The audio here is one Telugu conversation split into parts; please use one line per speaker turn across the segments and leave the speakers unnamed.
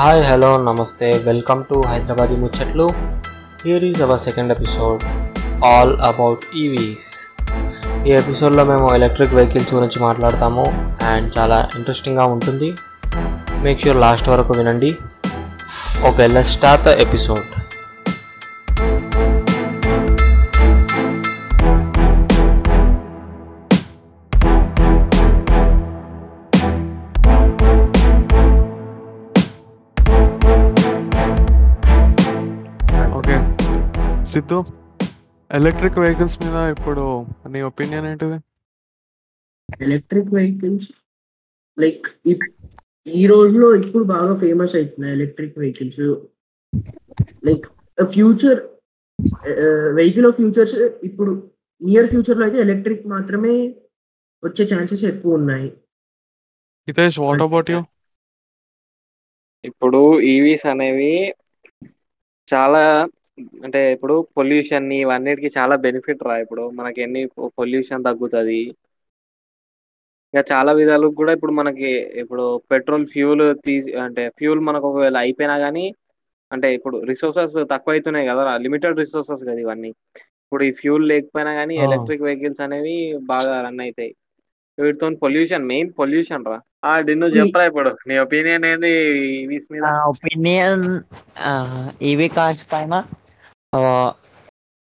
హాయ్ హలో నమస్తే. వెల్కమ్ టు హైదరాబాద్ ముచ్చట్లు here is our second episode all about EVs ఈ ఎపిసోడ్లో మేము ఎలక్ట్రిక్ వెహికల్స్ గురించి మాట్లాడతాము అండ్ చాలా ఇంట్రెస్టింగ్గా ఉంటుంది. మేక్ షూర్ లాస్ట్ వరకు వినండి. Okay let start the episode
Siddhu electric vehicles మీద ఇప్పుడు నీ ఒపీనియన్ ఏంటిది?
ఎలక్ట్రిక్ వెహికల్స్ లైక్ ఈ రోజులో ఇప్పుడు బాగా ఫేమస్ అవుతున్నాయి electric vehicles like future vehicle of futures ఇప్పుడు నియర్ ఫ్యూచర్లో అయితే ఎలక్ట్రిక్ మాత్రమే వచ్చే ఛాన్సెస్ ఎక్కువ ఉన్నాయి.
హితేష్ వాట్ అబౌట్ యూ
ఇప్పుడు ఈవీస్ అనేవి చాలా అంటే ఇప్పుడు పొల్యూషన్ ఇవన్నిటికి చాలా బెనిఫిట్ రా ఇప్పుడు. మనకి ఎన్ని పొల్యూషన్ తగ్గుతుంది. ఇంకా చాలా విధాలు కూడా ఇప్పుడు మనకి ఇప్పుడు పెట్రోల్ ఫ్యూల్ తీసి అంటే ఫ్యూల్ మనకు ఒకవేళ అయిపోయినా కానీ అంటే ఇప్పుడు రిసోర్సెస్ తక్కువ అవుతున్నాయి కదా లిమిటెడ్ రిసోర్సెస్ కదా ఇవన్నీ. ఇప్పుడు ఈ ఫ్యూల్ లేకపోయినా కానీ. ఎలక్ట్రిక్ వెహికల్స్ అనేవి బాగా రన్ అవుతాయి వీటితో పొల్యూషన్ మెయిన్ పొల్యూషన్ రా. ఆ డిన్ను చెప్పరా ఇప్పుడు? నీ ఒపీనియన్ ఏంది ఈవీస్ మీద?
ఒపీనియన్ ఈవీ కార్స్ పైన.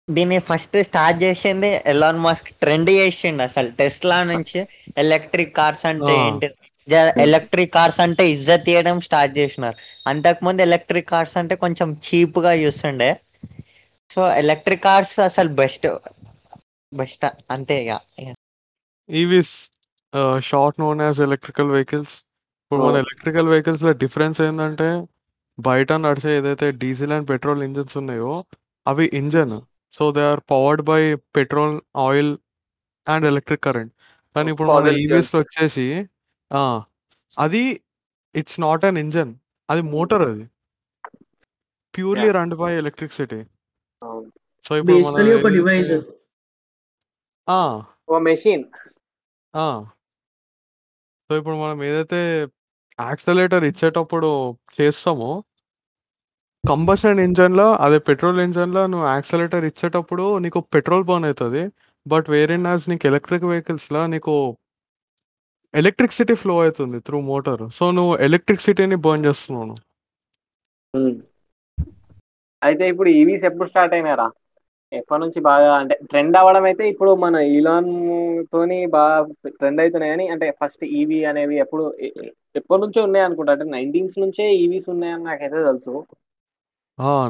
దీన్ని ఫస్ట్ స్టార్ట్ చేసింది ఎలాన్ మస్క్ ట్రెండ్ చేసిండు అసలు. టెస్లా నుంచి ఎలక్ట్రిక్ కార్స్ అంటే. ఏంటి? ఎలక్ట్రిక్ కార్స్ అంటే ఇజ్జత్ తీయడం స్టార్ట్ చేసినారు. అంతకుముందు ఎలక్ట్రిక్ కార్స్ అంటే కొంచెం చీప్గా చూస్తుండే. సో ఎలక్ట్రిక్ కార్స్ అసలు బెస్ట్ బెస్ట్ అంతే ఇక
EVs short known as electrical vehicles ఇప్పుడు మన. ఎలక్ట్రికల్ వెహికల్స్లో డిఫరెన్స్ ఏంటంటే బయట నడిచే ఏదైతే డీజిల్ అండ్ పెట్రోల్ ఇంజన్స్ ఉన్నాయో అవి engine so they are powered by petrol oil and electric current కానీ ఇప్పుడు మన ఈవీస్
fuels.
వచ్చేసి ఆ, అది ఇట్స్ నాట్ అన్ ఇంజన్ అది మోటార్ అది purely
Yeah.
Run by electricity
అవును.
సో ఇప్పుడు మనం
బేసికలీ ఒక
ఏదైతే-
డివైస్
ఆ,
ఓ మెషిన్
ఆ. సో ఇప్పుడు మనం ఏదైతే యాక్సలేటర్ ఇచ్చేటప్పుడు చేస్తామో కంబషన్ ఇంజన్లో అదే పెట్రోల్ ఇంజన్లో నువ్వు యాక్సలేటర్ ఇచ్చేటప్పుడు నీకు పెట్రోల్ బర్న్ అవుతుంది. బట్ వేరే నాస్ నీకు ఎలక్ట్రిక్ వెహికల్స్లో నీకు ఎలక్ట్రిసిటీ ఫ్లో అవుతుంది త్రూ మోటార్. సో నువ్వు ఎలక్ట్రిసిటీని బర్న్ చేస్తున్నావు నువ్వు.
అయితే ఇప్పుడు e ఈవీస్ ఎప్పుడు స్టార్ట్ అయినారా ఎప్పటి నుంచి బాగా అంటే ట్రెండ్ అవ్వడం అయితే ఇప్పుడు మన ఈలాన్ తోని బాగా ట్రెండ్ అవుతున్నాయి కానీ అంటే ఫస్ట్ ఈవీ అనేవి ఎప్పుడు ఎ- ఎ- ఎప్పటి ఉన్నాయి అనుకుంటా. అంటే నైన్టీన్స్ నుంచే e ఈవీస్ ఉన్నాయని నాకైతే తెలుసు.
ఆ,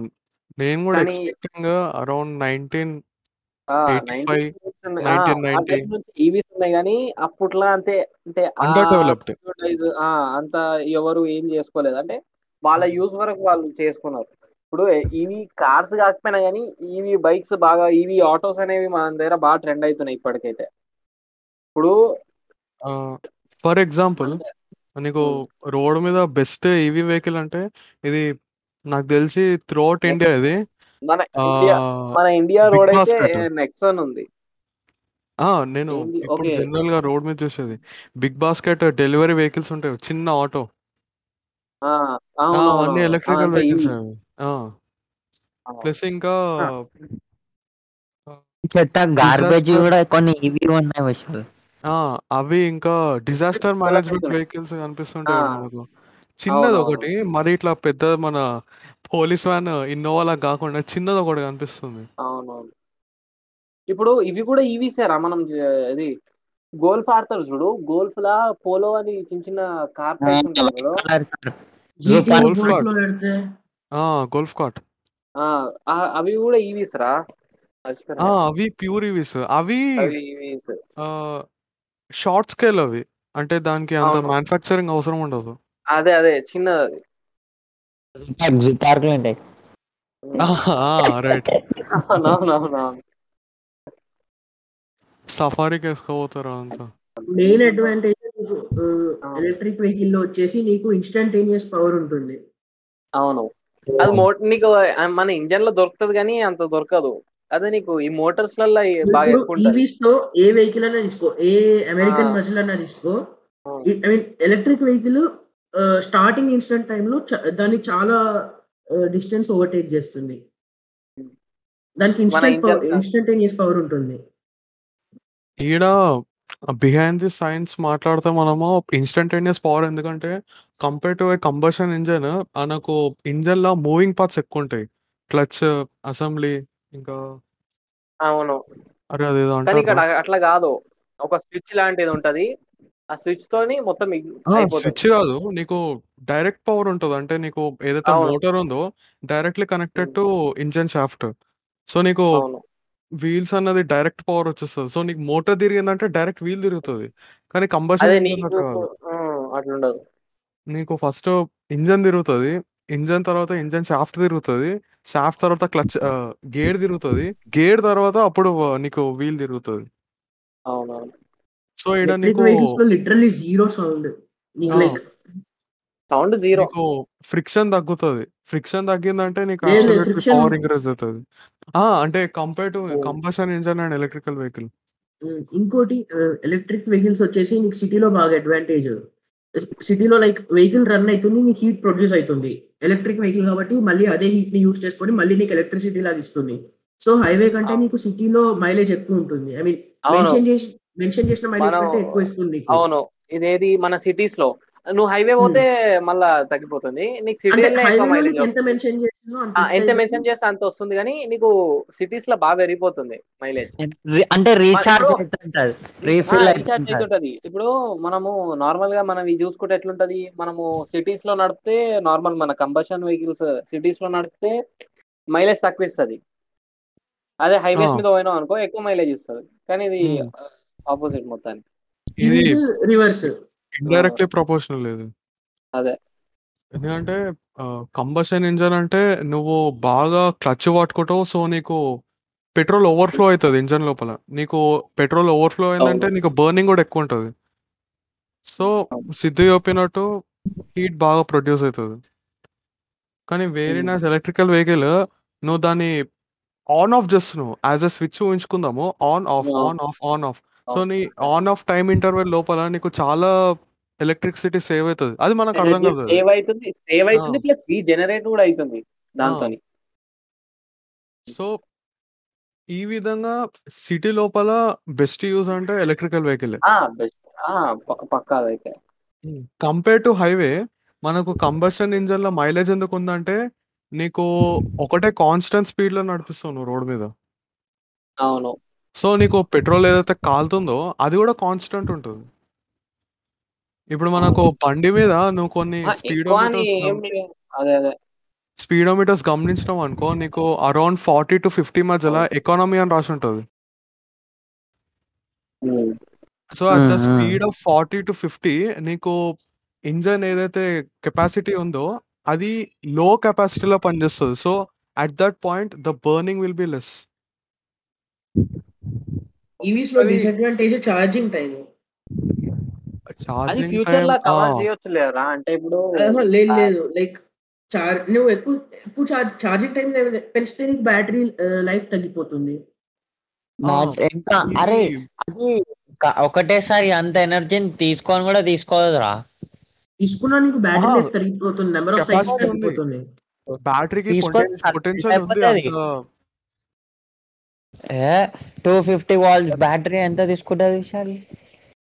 నేను కూడా
కానీ-
ఎక్స్పెక్టింగ్ అరౌండ్ నైన్టీన్
ఆ,
85,
1990s ఉన్నాయి. ఆ,
1990.
ఆ time నుంచి ఈవీస్ ఉన్నాయి కానీ అప్పట్లో అంతే. అంటే ఆ
అండర్ డెవలప్డ్
advertise, ఆ, అంత ఎవరు ఏం చేసుకోలేదు. అంటే వాళ్ళ యూజ్ వరకు వాళ్ళు చేసుకున్నారు. ఇప్పుడు ఈవీ కార్స్ కాకపోయినా కానీ ఈవీ బైక్స్ బాగా ఈవీ ఆటోస్ అనేవి మన దగ్గర బాగా ట్రెండ్ అవుతున్నాయి ఇప్పటికైతే. ఇప్పుడు
ఫర్ ఎగ్జాంపుల్ నీకు రోడ్ మీద బెస్ట్ ఈవీ వెహికల్ అంటే ఇది నాకు తెలిసి త్రూ అవుట్ ఇండియా ఇది
మన ఇండియా మన ఇండియా
Big
రోడ్ అయితే
Basket.
నెక్సన్ ఉంది
ఆ, నేను
ఏంది?
ఇప్పుడు. జనరల్గా రోడ్ మీద చూసేది బిగ్ బాస్కెట్ డెలివరీ వెహికల్స్ ఉంటాయి చిన్న ఆటో
ఆ,
అన్ని. Electrical vehicles. అవి. ప్లస్ ఇంకా
చెత్త గార్బేజ్ కూడా కొన్ని ఈవీ ఉన్నాయి విషయాలు
అవి ఇంకా డిజాస్టర్ మేనేజ్మెంట్. వెహికల్స్ కనిపిస్తుంటాయి
ఆ.
కదా మనకు చిన్నది ఒకటి మరి ఇట్లా పెద్ద మన పోలీస్ వ్యాన్ ఇన్నోవాలా కాకుండా చిన్నది ఒకటి కనిపిస్తుంది.
అవునవును. ఇప్పుడు ఇవి కూడా ఈవీసేరా మనం జ- ఇది గోల్ఫ్ ఆడతారు చూడు. గోల్ఫ్ లా పోలో అని చిన్న చిన్న కార్ ఉంటాయి
గోల్ఫ్. లో పెడితే.
ఆ గోల్ఫ్ కార్ట్.
ఆ, ఆ- అవి కూడా ఈవీస్ రా మర్చిపోయినా.
అవి ప్యూర్ ఈవీస్ అవి
అవి ఈవీస్
షార్ట్ స్కేల్ అవి. అంటే దానికి అంత
అవును.
మ్యానుఫ్యాక్చరింగ్ అవసరం ఉండదు.
అదే అదే చిన్నది.
ఉంటాయి.
రైట్ సఫారీకి వేసుకోపోతారు అంతా?
మెయిన్ అడ్వాంటేజ్ ఎలక్ట్రిక్ వెహికల్లో వచ్చేసి నీకు ఇన్స్టంటేనియస్ పవర్ ఉంటుంది.
అవును. అది మో నీకు మన ఇంజన్లో దొరుకుతుంది కానీ అంత దొరకదు. అదే నీకు ఈ మోటార్స్లలో బాగా
ఇప్పుడు
ఎక్కువ ఉంటది
ఈవీస్లో ఏ వెహికల్ అయినా తీసుకో. ఏ అమెరికన్
ఆ.
బస్సులు అయినా తీసుకో. I mean electric vehicle starting instant టైంలో దాన్ని చాలా డిస్టెన్స్ ఓవర్టేక్ చేస్తుంది. దానికి ఇన్స్టెంట్ ఇన్స్టంటేనియస్ పవర్ ఉంటుంది.
ఈడ బిహైండ్ ది సైన్స్ మాట్లాడితే మనము ఇన్స్టంటేనియస్ పవర్ ఎందుకంటే కంపేర్ టు కంబషన్ ఇంజన్ మనకు ఇంజన్లో మూవింగ్ పార్ట్స్ ఎక్కువ ఉంటాయి క్లచ్ అసెంబ్లీ ఇంకా
అవును.
అరే అదేదో
అట్లా కాదు. ఒక స్విచ్ లాంటిది ఉంటది. ఆ స్విచ్ తోని మొత్తం
స్విచ్ కాదు. నీకు డైరెక్ట్ పవర్ ఉంటుంది. అంటే నీకు ఏదైతే. మోటార్ ఉందో directly connected to engine shaft so నీకు వీల్స్ అన్నది డైరెక్ట్ పవర్ వచ్చేస్తుంది. సో నీకు మోటార్ తిరిగిందంటే డైరెక్ట్ వీల్ తిరుగుతుంది. కానీ కంబషన్
అట్లుండదు.
నీకు ఫస్ట్ ఇంజన్ తిరుగుతుంది. ఇంజన్ తర్వాత ఇంజన్ షాఫ్ట్ తిరుగుతుంది. షాఫ్ట్ తర్వాత క్లచ్ గేర్ తిరుగుతుంది. గేర్ తర్వాత అప్పుడు నీకు వీల్ తిరుగుతుంది.
అవునవును.
సో ఇక్కడ నీకు
లిటరల్లీ జీరో సౌండ్ నీకు. లైక్
సౌండ్ జీరో
ఫ్రిక్షన్ తగ్గుతుంది. ఫ్రిక్షన్ తగ్గిందంటే నీకు పవర్ ఇంక్రీజ్ అవుతుంది. ఆ అంటే compare to. Combustion engine and electrical vehicle
ఇంకోటి ఎలక్ట్రిక్ వెహికల్స్ వచ్చేసి నీకు సిటీలో బాగా అడ్వాంటేజ్ సిటీలో లైక్ వెహికల్ రన్ అవుతుంది నీకు హీట్ ప్రొడ్యూస్ అవుతుంది ఎలక్ట్రిక్ వెహికల్ కాబట్టి మళ్ళీ అదే హీట్ని యూస్ చేసుకొని మళ్ళీ నీకు ఎలక్ట్రిసిటీ లాగా ఇస్తుంది. సో హైవే కంటే. నీకు సిటీలో మైలేజ్ ఎక్కువ ఉంటుంది. ఐ మీన్ మెన్షన్ చేసి మెన్షన్ చేసిన మైలేజ్ కంటే ఎక్కువ ఇస్తుంది
అవును. ఇదేది మన సిటీస్లో. నువ్వు హైవే పోతే మళ్ళా తగ్గిపోతుంది. నీకు
నీకు ఎంత మెన్షన్
ఎంత. మెన్షన్ చేస్తే అంత వస్తుంది కానీ నీకు సిటీస్లో బాగా పెరిగిపోతుంది మైలేజ్
అంటే రీఛార్జ్
రీఛార్జ్ అవుతుంటది ఇప్పుడు మనము నార్మల్గా మనం ఇది చూసుకుంటే ఎట్లుంటది? మనము సిటీస్లో నడిపితే నార్మల్ మన కంబషన్ వెహికల్స్ సిటీస్లో నడిపితే మైలేజ్ తక్కువ ఇస్తుంది. అదే హైవేస్. మీద పోయినాం అనుకో ఎక్కువ మైలేజ్ ఇస్తుంది. కానీ ఇది. ఆపోజిట్ మొత్తానికి.
ఇది
రివర్స్.
ఇండైరెక్ట్లీ ప్రపోర్షనల్ ఇది.
అదే.
ఎందుకంటే కంబషన్ ఇంజన్ అంటే నువ్వు బాగా క్లచ్ పట్టుకుంటావు సో నీకు పెట్రోల్ ఓవర్ఫ్లో అవుతుంది ఇంజన్ లోపల. నీకు పెట్రోల్ ఓవర్ఫ్లో అయిందంటే. నీకు బర్నింగ్ కూడా ఎక్కువ ఉంటుంది. సో సిద్ధు చెప్పినట్టు హీట్ బాగా ప్రొడ్యూస్ అవుతుంది. కానీ వేరే నాస్ ఎలక్ట్రికల్ వెహికల్ నువ్వు దాన్ని ఆన్ ఆఫ్ చేస్తున్నావు. As a switch ఊహించుకుందాము. On off. On off on off. So నీ ఆన్ ఆఫ్ టైం ఇంటర్వెల్ లోపల నీకు చాలా ఎలక్ట్రిసిటీ సేవ్ అవుతుంది. అది మనకు అర్థం కాదు.
సేవ్ అవుతుంది సేవ్ అవుతుంది. ప్లస్ రీజనరేట్ కూడా అవుతుంది దాంతో
సో ఈ విధంగా సిటీ లోపల బెస్ట్ యూజ్ అంటే ఎలక్ట్రికల్ వెహికల్.
బెస్ట్. పక్కా అదైతే.
కంపేర్ టు హైవే మనకు కంబషన్ ఇంజన్లో మైలేజ్ ఎందుకు ఉందంటే నీకు ఒకటే కాన్స్టెంట్ స్పీడ్లో నడిపిస్తావు నువ్వు రోడ్ మీద.
అవును.
సో నీకు పెట్రోల్ ఏదైతే కాలుతుందో అది కూడా కాన్స్టెంట్ ఉంటుంది ఇప్పుడు మనకు బండి మీద నువ్వు కొన్ని
ఆ, ఎక్కువ అని ఏం
స్పీడోమీటర్స్
లేదు. అదే అదే
స్పీడోమీటర్స్ గమనించినావు అనుకో నీకు అరౌండ్ ఫార్టీ టు ఫిఫ్టీ మధ్యలో ఎకానమీ అని రాసి ఉంటుంది. So at the. Speed of forty to fifty నీకు ఇంజన్ ఏదైతే కెపాసిటీ ఉందో అది లో కెపాసిటీలో పనిచేస్తుంది so at that point the burning will be less
ఈవీస్లో
అది-
డిసడ్వాంటేజ్ ఛార్జింగ్ టైం
అది
ఛార్జింగ్
ఫ్యూచర్లో కవర్
టైం
చేయొచ్చు లేరా? అంటే ఇప్పుడు
లేదు లేదు. లైక్ చార్ నువ్వు ఎక్కువ ఎక్కువ చార్జ్ ఛార్జింగ్ టైం పెంచితే నీకు బ్యాటరీ లైఫ్ తగ్గిపోతుంది.
ఎంత? అరే అది ఒకటేసారి అంత ఎనర్జీని తీసుకొని కూడా తీసుకోదురా.
తీసుకున్నా నీకు బ్యాటరీ. లైఫ్ తగ్గిపోతుంది. Number of cycles. తగ్గిపోతుంది.
బ్యాటరీకి పొటెన్షియల్ ఉంది
ఏ టూ ఫిఫ్టీ వాల్స్ బ్యాటరీ ఎంత తీసుకుంటది విశాల్?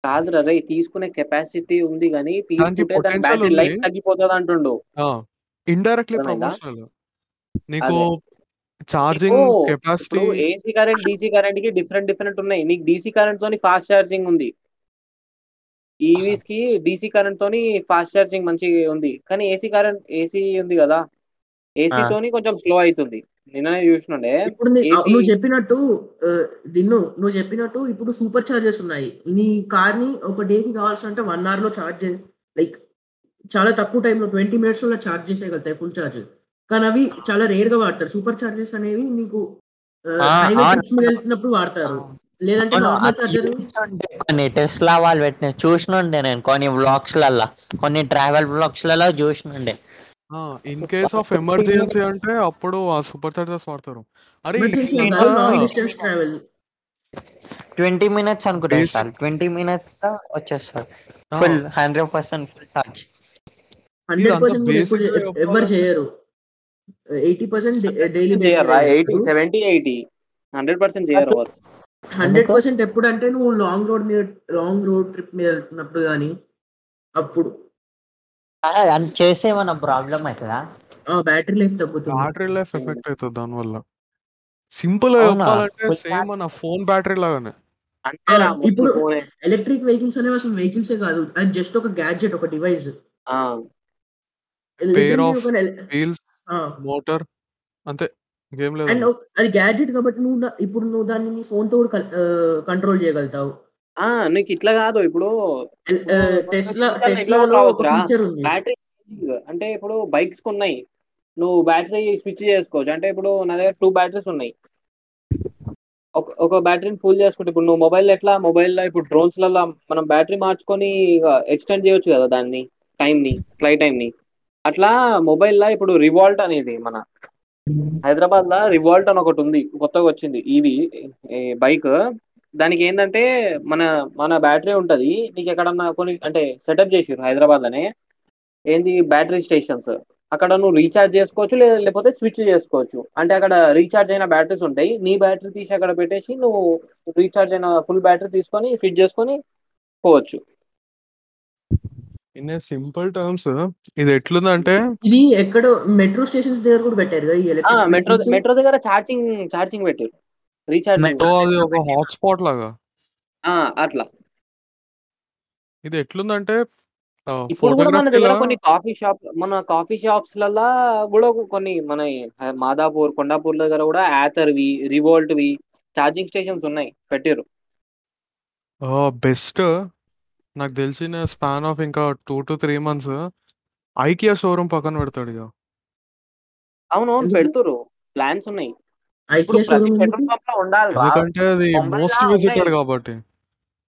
కాదురా రే తీసుకునే కెపాసిటీ ఉంది కానీ తీసుకుంటే దాని బ్యాటరీ. లైఫ్ తగ్గిపోతుంది అంటుండు.
ఇండైరెక్ట్లీ? ప్రమోషనల్ నీకు
నీకు
కెపాసిటీ
ఏసీ కరెంట్ డీసీ కరెంట్కి డిఫరెంట్ డిఫరెంట్ ఉన్నాయి. నీకు డీసీ కరెంట్ తోని ఫాస్ట్ ఛార్జింగ్ ఉంది. ఈవీస్కి డీసీ కరెంట్ తోని ఫాస్ట్ ఛార్జింగ్ మంచిగా ఉంది. కానీ ఏసీ కరెంట్ ఏసీ ఉంది కదా. ఏసీ
ఆ.
తోని కొంచెం స్లో అవుతుంది నిన్ననే చూసినుండే
ఇప్పుడు నువ్వు చెప్పినట్టు ఆ, దిన్ను నువ్వు చెప్పినట్టు ఇప్పుడు సూపర్ చార్జెస్ ఉన్నాయి. నీ కార్ని ఒక డే కి కావాల్సింటే వన్ అవర్లో చార్జ్ లైక్ చాలా తక్కువ టైంలో ట్వంటీ మినిట్స్లో చార్జ్ చేసేయగలుగుతాయి ఫుల్ చార్జ్ కానీ అవి చాలా రేర్గా వాడతారు. సూపర్ చార్జెస్ అనేవి నీకు వెళ్తున్నప్పుడు వాడతారు. లేదంటే నార్మల్ చార్జర్
కొన్ని టెస్లా వాళ్ళు పెట్టిన చూసినుండే నేను కొన్ని వ్లాగ్స్ లల్లా. కొన్ని ట్రావెల్ వ్లాగ్స్లలో చూసినుండే.
ఇన్ కేస్ ఆఫ్ ఎమర్జెన్సీ అంటే అప్పుడు ఆ సూపర్ చార్జర్స్ వాడతారు. అరే
ఎమర్జెన్సీ
ఇంకా
long distance travel
twenty minutes అనుకుంటా
Basic-
సార్. ట్వంటీ మినిట్స్ వచ్చేస్తారు.
ఆ,
full hundred percent full charge
hundred percent ఎవరు చేయరు. ఎయిటీ పర్సెంట్ డైలీ
చేయరా? Eighty seventy eighty hundred percent చేయరు
హండ్రెడ్ పర్సెంట్ ఎప్పుడు అంటే నువ్వు లాంగ్ రోడ్ మీద లాంగ్ రోడ్ ట్రిప్ మీద వెళ్తున్నప్పుడు కానీ అప్పుడు.
అది చేస్తే ఏమన్నా ప్రాబ్లం అవుతుందా
బ్యాటరీ లైఫ్ తగ్గుతుంది.
బ్యాటరీ లైఫ్ ఎఫెక్ట్ అవుతుంది దానివల్ల సింపుల్గా
అవునా?
చెప్పాలంటే సేమ్ మన ఫోన్ బ్యాటరీ లాగానే.
ఇప్పుడు-
ఫోనే.
ఎలక్ట్రిక్ వెహికల్స్ అనేవి అసలు వెహికల్సే కాదు. అది జస్ట్ ఒక గ్యాడ్జెట్ ఒక డివైస్.
ఆ,
పేర్ ఆఫ్ వీల్స్ మోటార్ అంతే. ఇంకేం
అండ్
లేదు
అది గ్యాడ్జెట్ కాబట్టి నువ్వు ఇప్పుడు నువ్వు దాన్ని నీ ఫోన్తో కూడా కంట్రోల్ చేయగలుగుతావు.
ఆ, నీకు ఇట్లా కాదు ఇప్పుడు
టెస్లా
ఇంకా
టెస్లాలో
ఎట్లా
ఒక
రావచ్చురా?
ఫీచర్ ఉంది
బ్యాటరీ అంటే ఇప్పుడు బైక్స్ ఉన్నాయి నువ్వు బ్యాటరీ స్విచ్ చేసుకోవచ్చు. అంటే ఇప్పుడు నా దగ్గర టూ బ్యాటరీస్ ఉన్నాయి. ఒక ఒక బ్యాటరీని ఫుల్ చేసుకుంటే ఇప్పుడు నువ్వు మొబైల్ ఎట్లా? మొబైల్లో ఇప్పుడు drones లలో మనం బ్యాటరీ మార్చుకొని ఎక్స్టెండ్ చేయొచ్చు కదా దాన్ని? టైం ని ఫ్లై టైం ని. అట్లా మొబైల్ లా ఇప్పుడు రివాల్ట్ అనేది మన హైదరాబాద్ లా రివాల్ట్ అని ఒకటి ఉంది. కొత్తగా వచ్చింది. ఈవీ బైక్ దానికి ఏంటంటే మన మన బ్యాటరీ ఉంటది. నీకు ఎక్కడన్నా కొన్ని అంటే సెటప్ చేసిర్రు హైదరాబాద్లోనే ఏంది? Battery stations. అక్కడ నువ్వు రీఛార్జ్ చేసుకోవచ్చు లేదా లేకపోతే స్విచ్ చేసుకోవచ్చు. అంటే అక్కడ రీఛార్జ్ అయిన బ్యాటరీస్ ఉంటాయి. నీ బ్యాటరీ తీసి అక్కడ పెట్టేసి నువ్వు రీఛార్జ్ అయిన ఫుల్ బ్యాటరీ తీసుకొని ఫిట్ చేసుకొని పోవచ్చు.
ఇన్ సింపుల్ టర్మ్స్ ఇది ఎట్లుందంటే
ఇది ఎక్కడో మెట్రో స్టేషన్స్ దగ్గర కూడా పెట్టారు
మెట్రో మెట్రో దగ్గర ఛార్జింగ్ ఛార్జింగ్ పెట్టారు
అది ఒక హాట్స్పాట్ లాగా.
అట్లా.
ఇది ఎట్లుందంటే
ఇప్పుడు కూడా మన దగ్గర కొన్ని కాఫీ షాప్ మన కాఫీ షాప్స్ లల్లా కూడా కొన్ని మన మాదాపూర్ కొండాపూర్ దగ్గర కూడా యాథర్వి రివోల్ట్వి ఛార్జింగ్ స్టేషన్స్ ఉన్నాయి పెట్టారు
బెస్ట్ నాకు తెలిసిన స్పాన్ ఆఫ్ ఇంకా two to three months IKEA showroom పక్కన పెడతాడు ఇక
అవును? పెడుతురు ప్లాన్స్ ఉన్నాయి.
ఎందుకంటే అది మోస్ట్. విజిటెడ్ కాబట్టి.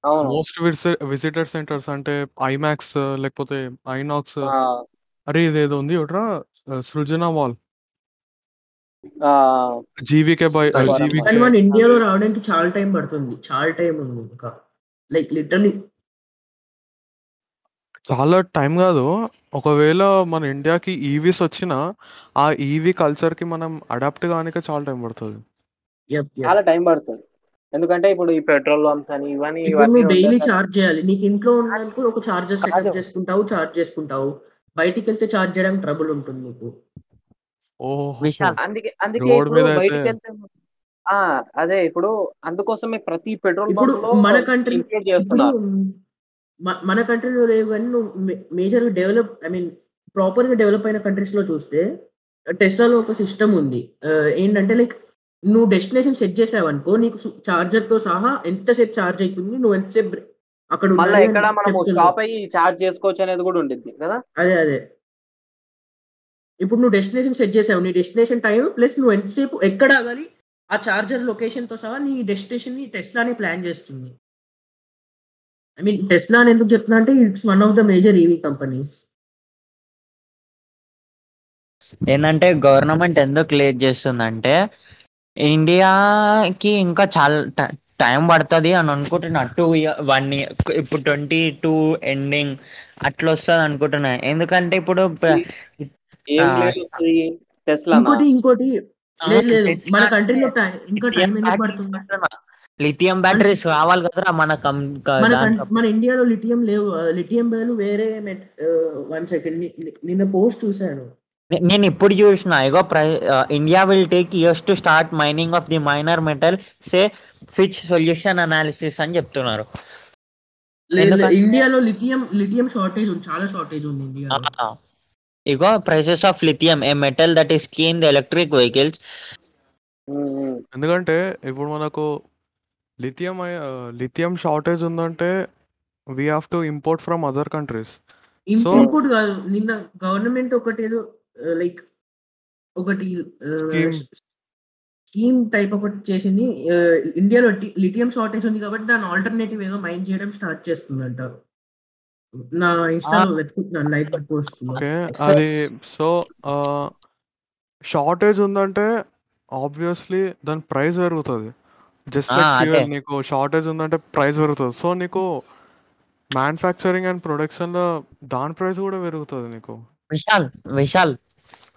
అవును.
మోస్ట్ విజిటెడ్ సెంటర్స్ అంటే ఐమాక్స్ లేకపోతే ఐనాక్స్ అరే ఇదేదో ఉంది ఒకట్రా సృజన
ఆ,
జీవికే బై జీవికే
మన ఇండియాలో రావడానికి చాలా టైం పడుతుంది. చాలా టైం ఉంది ఇంకా. లైక్ లిటరలీ
చాలా టైం కాదు. ఒకవేళ మన ఇండియాకి ఈవీస్ వచ్చినా ఆ ఈవీ కల్చర్కి మనం అడాప్ట్ కానికే చాలా టైం పడుతుంది.
చాలా టైం పడుతుంది. ఎందుకంటే ఇప్పుడు ఈ పెట్రోల్ పంప్స్ అని ఇవన్నీ
ఇప్పుడు
ఇవన్నీ
నువ్వు డైలీ
ఉంటాయి.
చార్జ్ చేయాలి. నీకు ఇంట్లో ఉన్నందుకు ఒక చార్జర్ సెటప్
కాదు.
చేసుకుంటావు చార్జ్ చేసుకుంటావు. బయటికి వెళ్తే చార్జ్ చేయడానికి ట్రబుల్ ఉంటుంది నీకు.
ఓహో.
విశాల్
అందుకే అందుకే
రోడ్
ఇప్పుడు
మీద అయితే-
బయటికి వెళ్తే ఆ అదే ఇప్పుడు అందుకోసమే ప్రతి పెట్రోల్
ఇప్పుడు మన కంట్రీ
ఇంక్లూడ్
ఇప్పుడు
చేస్తున్నారు
మన కంట్రీలో లేవు కానీ నువ్వు మేజర్ డెవలప్ ఐ మీన్ ప్రాపర్గా డెవలప్ అయిన కంట్రీస్లో చూస్తే టెస్లాలో ఒక సిస్టమ్ ఉంది. ఏంటంటే లైక్ నువ్వు డెస్టినేషన్ సెట్ చేసావు అనుకో నీకు చార్జర్తో సహా ఎంతసేపు చార్జ్ అవుతుంది నువ్వు ఎంతసేపు అక్కడ
ఎక్కడ. స్టాప్ అయ్యి చార్జ్ చేసుకోవచ్చు అనేది కూడా ఉండిద్ది కదా?
అదే అదే. ఇప్పుడు నువ్వు డెస్టినేషన్ సెట్ చేసావు నీ డెస్టినేషన్ టైం ప్లస్ నువ్వు ఎంతసేపు ఎక్కడ ఆగాలి ఆ చార్జర్ లొకేషన్తో సహా నీ డెస్టినేషన్ని టెస్లానే ప్లాన్ చేస్తుంది. ఐ మీన్ టెస్లా అని ఎందుకు చెప్తున్నా అంటే it's one of the major EV companies
ఏంటంటే గవర్నమెంట్ ఎందుకు లేట్ చేస్తుందంటే ఇండియాకి ఇంకా చాలా టైం పడుతుంది అని అనుకుంటున్నా. టూ ఇయర్ వన్ ఇయర్ ఇప్పుడు ట్వంటీ టూ ఎండింగ్ అట్లా వస్తుంది అనుకుంటున్నా. ఎందుకంటే ఇప్పుడు
ఇంకోటి ఇంకోటి లేదు లేదు
Tesla
మన కంట్రీలో టైం ఇంకా టైం
లిథియం
ఎందుకు
బ్యాటరీస్
పడుతుంది?
లిథియం బ్యాటరీస్ కావాలి కదరా మన
మన ఇండియాలో లిథియం లేవు లిథియం వేలు వేరే వన్ సెకండ్ నిన్న పోస్ట్ చూశాను.
నేను ఇప్పుడు చూసిన ఇగో ప్రై India will take years to start mining of the minor metal say Fitch solution analysis అని చెప్తున్నారు.
ఇండియాలో లిథియం లిథియం షార్టేజ్ ఉంది చాలా షార్టేజ్ ఉంది ఇండియాలో.
ఆ, ఇగో prices of lithium a metal that is key in the electric vehicles.
ఎందుకంటే ఇప్పుడు మనకు లిథియం లిథియం షార్టేజ్ ఉందంటే we have to import from other countries
import కాదు నిన్న గవర్నమెంట్ ఒకటి ఏదో లైక్ ఒకటి. స్కీమ్ టైప్ ఒకటి చేసింది. ఇండియాలో లిథియం షార్టేజ్ ఉంది కాబట్టి దాని ఆల్టర్నేటివ్ ఏదో మైండ్ చేయడం స్టార్ట్ చేస్తుందంట. నా ఇన్స్టాలో వెతుకుతున్నాను లైక్ పోస్ట్
ఓకే అది సో షార్టేజ్ ఉందంటే ఆబ్వియస్లీ దాని ప్రైస్ పెరుగుతుంది. జస్ట్
ఆ,
లైక్
అదే.
ఫ్యూయల్ నీకు షార్టేజ్ ఉందంటే ప్రైస్ పెరుగుతుంది. సో నీకు మ్యానుఫ్యాక్చరింగ్ అండ్ ప్రొడక్షన్లో దాని ప్రైస్ కూడా పెరుగుతుంది నీకు.
విశాల్ విశాల్.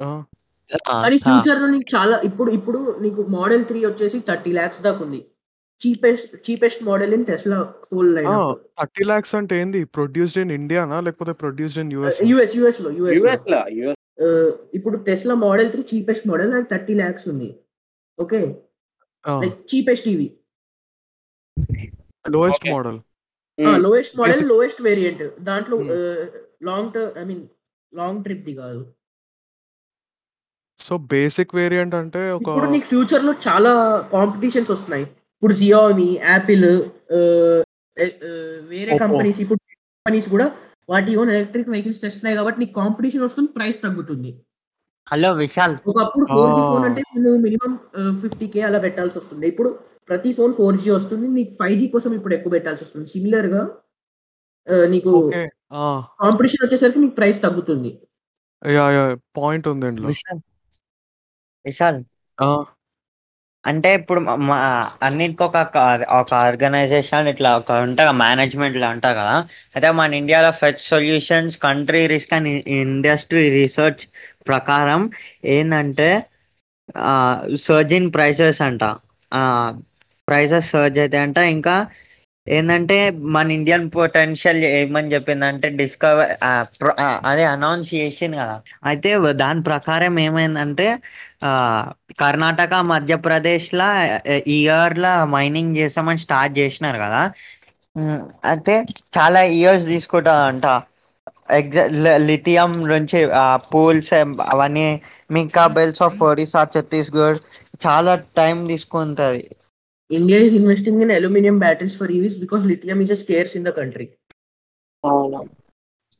ఆ,
ఆ,
కానీ
ఆ,
ఫ్యూచర్లో నీకు చాలా ఇప్పుడు ఇప్పుడు నీకు మోడల్ త్రీ వచ్చేసి థర్టీ లాక్స్ దాకా ఉంది. Cheapest cheapest model in Tesla whole line
thirty lakhs అంటే ఏంది? ప్రొడ్యూస్డ్ ఇన్ ఇండియానా లేకపోతే ప్రొడ్యూస్డ్ ఇన్ యుఎస్
యుఎస్ యుఎస్లో యుఎస్
యుఎస్లో. యుఎస్
ఇప్పుడు Tesla model three cheapest model అది థర్టీ లాక్స్ ఉంది. Okay like cheapest TV
lowest. Model
lowest model
Basic-
lowest variant దాంట్లో. Long term I mean long trip the కాదు.
సో బేసిక్ వేరియంట్ అంటే ఒక
ఇప్పుడు నీకు ఫ్యూచర్లో చాలా కాంపిటీషన్స్ వస్తున్నాయి. ఇప్పుడు జియోమి యాపిల్ వేరే
Oppo.
కంపెనీస్ ఇప్పుడు కంపెనీస్ కూడా వాటి ఓన్ ఎలక్ట్రిక్ వెహికల్స్ తెస్తున్నాయి కాబట్టి నీకు కాంపిటీషన్ వస్తుంది ప్రైస్ తగ్గుతుంది.
హలో విశాల్.
ఒకప్పుడు ఫోర్ జీ ఫోన్. అంటే నువ్వు మినిమం ఫిఫ్టీ కే అలా పెట్టాల్సి వస్తుంది. ఇప్పుడు ప్రతి ఫోన్ ఫోర్ జీ వస్తుంది. నీకు ఫైవ్ జీ కోసం ఇప్పుడు ఎక్కువ పెట్టాల్సి వస్తుంది. సిమిలర్గా నీకు
ఓకే.
కాంపిటీషన్ వచ్చేసరికి నీకు ప్రైస్ తగ్గుతుంది.
యా యా పాయింట్ ఉంది
విశాల్. అంటే ఇప్పుడు మా మ- అన్నిటికీ ఒక ఒక ఆర్గనైజేషన్ ఇట్లా ఒక ఉంటా మేనేజ్మెంట్ లా కదా. అయితే మన ఇండియాలో Fitch solutions country risk and industry research ప్రకారం ఏంటంటే సర్జ్ ఇన్ ప్రైసెస్ అంట. ప్రైసెస్ సర్జ్ అయితే అంట ఇంకా ఏంటంటే మన ఇండియన్ పొటెన్షియల్ ఏమని చెప్పిందంటే డిస్కవర్ అదే అనౌన్స్ చేసింది కదా. అయితే దాని ప్రకారం ఏమైందంటే కర్ణాటక మధ్యప్రదేశ్ లా ఇయర్ లా మైనింగ్ చేస్తామని స్టార్ట్ చేసినారు కదా. అయితే చాలా ఇయర్స్ తీసుకుంటా అంట ఎగ్జా లిథియం నుంచి పూల్స్ అవన్నీ మింకా బెల్స్ ఆఫ్ ఒడిస్సా ఛత్తీస్గఢ్ చాలా టైం తీసుకుంటుంది.
India is investing in aluminium batteries for EVs because lithium is scarce in the country
అవును.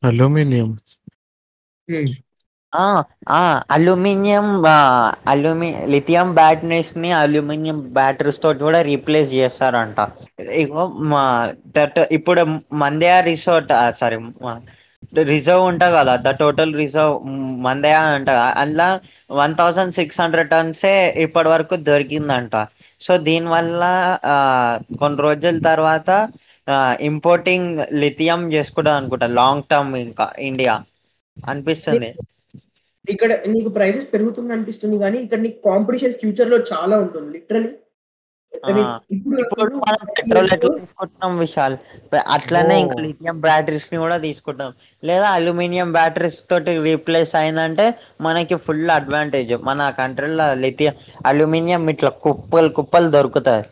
అల్యూమినియం
ఆ ఆ అల్యూమినియం అల్యూమి లిథియం బ్యాటరీస్ని అల్యూమినియం బ్యాటరీస్ తోటి కూడా రీప్లేస్ చేస్తారంట. ఇగో మా దట్ ఇప్పుడు మందయా రిసార్ట్ సారీ రిజర్వ్ ఉంటా కదా ద టోటల్ రిజర్వ్ మందే అంట. అందులో వన్ థౌసండ్ సిక్స్ హండ్రెడ్ టన్సే ఇప్పటి వరకు దొరికిందంట. సో దీనివల్ల కొన్ని రోజుల తర్వాత ఇంపోర్టింగ్ లిథియం చేసుకుంటాం అనుకుంటా లాంగ్ టర్మ్ ఇంకా ఇండియా అనిపిస్తుంది.
ఇక్కడ నీకు ప్రైసెస్ పెరుగుతుంది అనిపిస్తుంది కానీ ఇక్కడ నీకు కాంపిటీషన్ ఫ్యూచర్లో చాలా ఉంటుంది లిటరలీ
ఇప్పుడు మనం పెట్రోల్ ఎట్లా తీసుకుంటున్నాం విశాల్. అట్లనే. ఇంకా లిథియం బ్యాటరీస్ని కూడా తీసుకుంటాం లేదా అల్యూమినియం బ్యాటరీస్ తోటి రీప్లేస్ అయిందంటే మనకి ఫుల్ అడ్వాంటేజ్ మన కంట్రీలో లిథియం అల్యూమినియం ఇట్లా కుప్పలు కుప్పలు దొరుకుతాయి.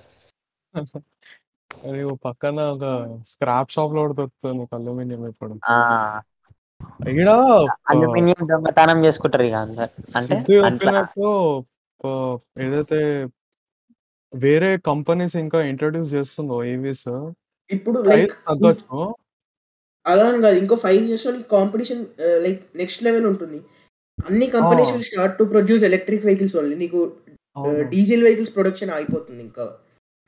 అది పక్కన ఒక స్క్రాప్ షాప్లో దొరుకుతుంది అల్యూమినియం ఇప్పుడు.
ఆ.
ఈడ
అల్యూమినియం దొంగతనం చేసుకుంటారు ఇక అంటే
ఏదైతే వేరే కంపెనీస్ ఇంకా ఇంట్రడ్యూస్ చేస్తుందో ఈవీస్
ఇప్పుడు
ప్రైస్
లైక్
తగ్గొచ్చు.
అలా అని కాదు ఇంకో ఫైవ్ ఇయర్స్లో కాంపిటీషన్ లైక్ నెక్స్ట్ లెవెల్ ఉంటుంది. అన్ని companies. Will start to produce electric vehicles only. నీకు. డీజిల్ వెహికల్స్ ప్రొడక్షన్ అయిపోతుంది ఇంకా.